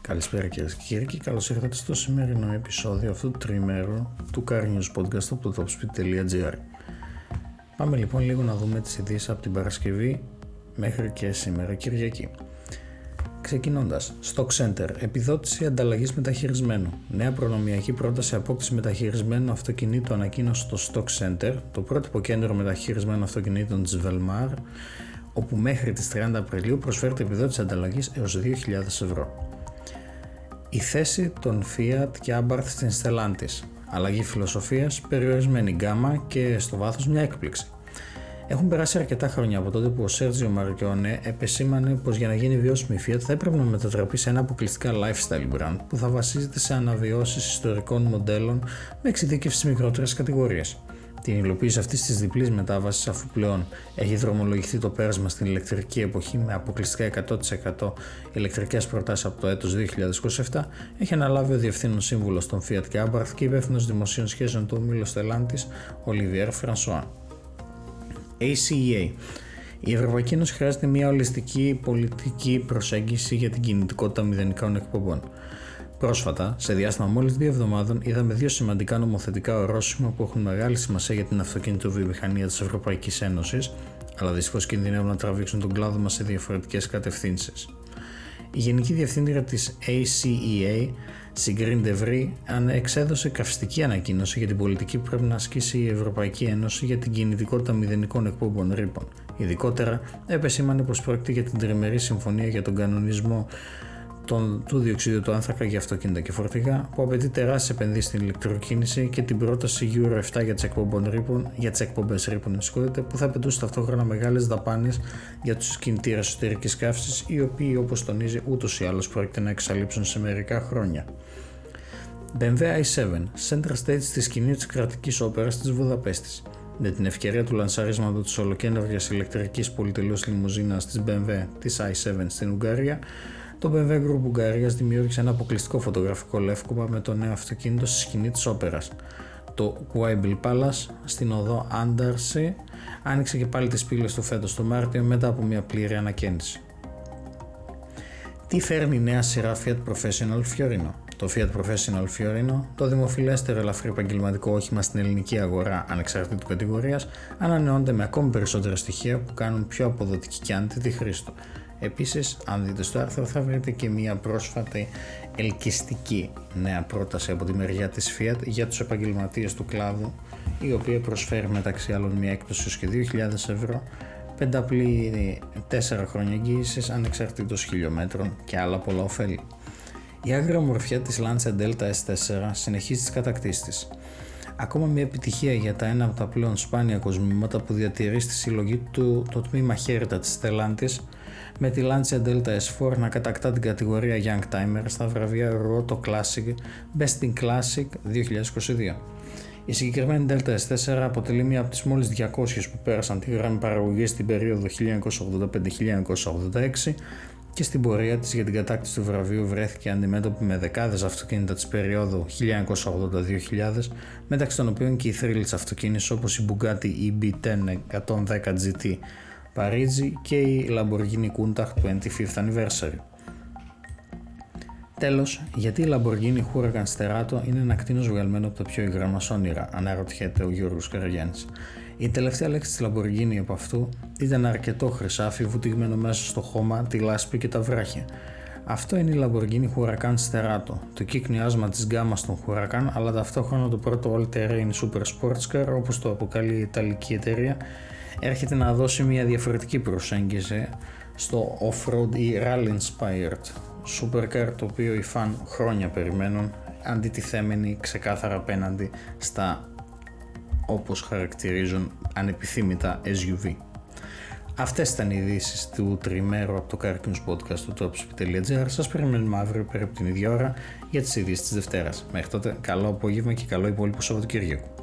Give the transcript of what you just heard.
Καλησπέρα κυρίες και κύριοι και καλώς ήρθατε στο σημερινό επεισόδιο αυτού του τριημέρου του Car News Podcast από το topspeed.gr Πάμε λοιπόν λίγο να δούμε τις ειδήσεις από την Παρασκευή μέχρι και σήμερα Κυριακή. Ξεκινώντας, Stock Center, επιδότηση ανταλλαγής μεταχειρισμένου. Νέα προνομιακή πρόταση απόκτηση μεταχειρισμένου αυτοκινήτου ανακοίνωσε το Stock Center, το πρώτο κέντρο μεταχειρισμένων αυτοκινήτων της Velmar, όπου μέχρι τις 30 Απριλίου προσφέρεται επιδότηση ανταλλαγής έως 2.000 ευρώ. Η θέση των Fiat και Abarth στην Stellantis. Αλλαγή φιλοσοφίας, περιορισμένη γκάμα και στο βάθος μια έκπληξη. Έχουν περάσει αρκετά χρόνια από τότε που ο Σέρτζιο Μαρκιόνε επεσήμανε πως για να γίνει βιώσιμη η Fiat θα έπρεπε να μετατραπεί σε ένα αποκλειστικά lifestyle brand που θα βασίζεται σε αναβιώσεις ιστορικών μοντέλων με εξειδίκευση στις μικρότερες κατηγορίες. Την υλοποίηση αυτής της διπλής μετάβασης, αφού πλέον έχει δρομολογηθεί το πέρασμα στην ηλεκτρική εποχή με αποκλειστικά 100% ηλεκτρικές προτάσεις από το έτος 2027, έχει αναλάβει ο Διευθύνων Σύμβουλος των Fiat και Abarth και υπεύθυνος δημοσίων σχέσεων του ομίλου Στελάντης, Ολιβιέρ Φρανσουά. ACEA. Η Ευρωπαϊκή Ένωση χρειάζεται μια ολιστική πολιτική προσέγγιση για την κινητικότητα μηδενικών εκπομπών. Πρόσφατα, σε διάστημα μόλις δύο εβδομάδων, είδαμε δύο σημαντικά νομοθετικά ορόσημα που έχουν μεγάλη σημασία για την αυτοκινητοβιομηχανία της Ευρωπαϊκής Ένωσης, αλλά δυστυχώς κινδυνεύουν να τραβήξουν τον κλάδο μας σε διαφορετικές κατευθύνσεις. Η Γενική Διευθύντρια της ACEA, Συγκρίν Ντευρή, εξέδωσε καυστική ανακοίνωση για την πολιτική που πρέπει να ασκήσει η Ευρωπαϊκή Ένωση για την κινητικότητα μηδενικών εκπομπών ρήπων. Ειδικότερα, επεσήμανε πως πρόκειται για την τριμερή συμφωνία για τον κανονισμό τον, του διοξίδιου του άνθρακα για αυτοκίνητα και φορτηγά, που απαιτεί τεράστιες επενδύσεις στην ηλεκτροκίνηση και την πρόταση Euro 7 για τις εκπομπές ρήπων, που θα απαιτούσε ταυτόχρονα μεγάλες δαπάνες για τους κινητήρες εσωτερικής καύσης, οι οποίοι, όπως τονίζει, ούτως ή άλλως πρόκειται να εξαλείψουν σε μερικά χρόνια. BMW i7, center stage στη σκηνή της κρατικής όπερας της Βουδαπέστης. Με την ευκαιρία του λανσαρίσματος της ολοκένουργιας ηλεκτρικής πολυτελούς λιμουζίνας της BMW της i7 στην Ουγγαρία, το BMW Group Ουγγαρίας δημιούργησε ένα αποκλειστικό φωτογραφικό λεύκομα με το νέο αυτοκίνητο στη σκηνή της όπερας. Το Quibble Palace στην οδό Άντερση άνοιξε και πάλι τις πύλες του φέτος το Μάρτιο μετά από μια πλήρη ανακαίνιση. Τι φέρνει η νέα σειρά Fiat Professional Fiorino; Το Fiat Professional Fiorino, το δημοφιλέστερο ελαφρύ επαγγελματικό όχημα στην ελληνική αγορά ανεξαρτήτου κατηγορίας, ανανεώνεται με ακόμη περισσότερα στοιχεία που κάνουν πιο αποδοτική και άνετη χρήση του. Επίσης, αν δείτε στο άρθρο θα βρείτε και μια πρόσφατη ελκυστική νέα πρόταση από τη μεριά της Fiat για τους επαγγελματίες του κλάδου η οποία προσφέρει μεταξύ άλλων μια έκπτωση και 2.000 ευρώ πενταπλή 4 χρόνια εγγύησης ανεξαρτήτως χιλιόμετρων και άλλα πολλά ωφέλη. Η άγρια ομορφιά της Lancia Delta S4 συνεχίζει τις κατακτήσεις της. Ακόμα μια επιτυχία για τα ένα από τα πλέον σπάνια κοσμήματα που διατηρεί στη συλλογή του το τμήμα χέρτα της Stellantis με τη Lancia Delta S4 να κατακτά την κατηγορία Young Timer στα βραβεία Roto Classic Best in Classic 2022. Η συγκεκριμένη Delta S4 αποτελεί μία από τις μόλις 200 που πέρασαν τη γραμμή παραγωγής στην περίοδο 1985-1986 και στην πορεία της για την κατάκτηση του βραβείου βρέθηκε αντιμέτωπη με δεκάδες αυτοκίνητα της περίοδου 1980-2000 μεταξύ των οποίων και οι θρύλες αυτοκίνησης όπως η Bugatti EB10 110 GT Παρίζι και η Lamborghini Countach 25th Anniversary. Τέλος, γιατί η Lamborghini Huracan Sterato είναι ένα κτίνος βγαλμένο από τα πιο υγρά μα όνειρα, αναρωτιέται ο Γιώργος Καραγιάννης. Η τελευταία λέξη της Lamborghini από αυτού ήταν αρκετό χρυσάφι βουτυγμένο μέσα στο χώμα, τη λάσπη και τα βράχια. Αυτό είναι η Lamborghini Huracan Sterato, το κύκνιάσμα της γκάμας των Huracan, αλλά ταυτόχρονα το πρώτο all-terrain super sports car όπως το αποκαλεί η Ιταλική εταιρεία έρχεται να δώσει μια διαφορετική προσέγγιση στο off-road ή rally inspired supercar το οποίο οι φαν χρόνια περιμένουν αντιτιθέμενοι ξεκάθαρα απέναντι στα όπως χαρακτηρίζουν ανεπιθύμητα SUV. Αυτές ήταν οι ειδήσεις του τριμέρου από το Cartoons Podcast του topspeed.gr. Σας περιμένουμε αύριο περίπου την ίδια ώρα για τις ειδήσεις της Δευτέρας. Μέχρι τότε καλό απόγευμα και καλό υπόλοιπο Σαββατοκύριακο.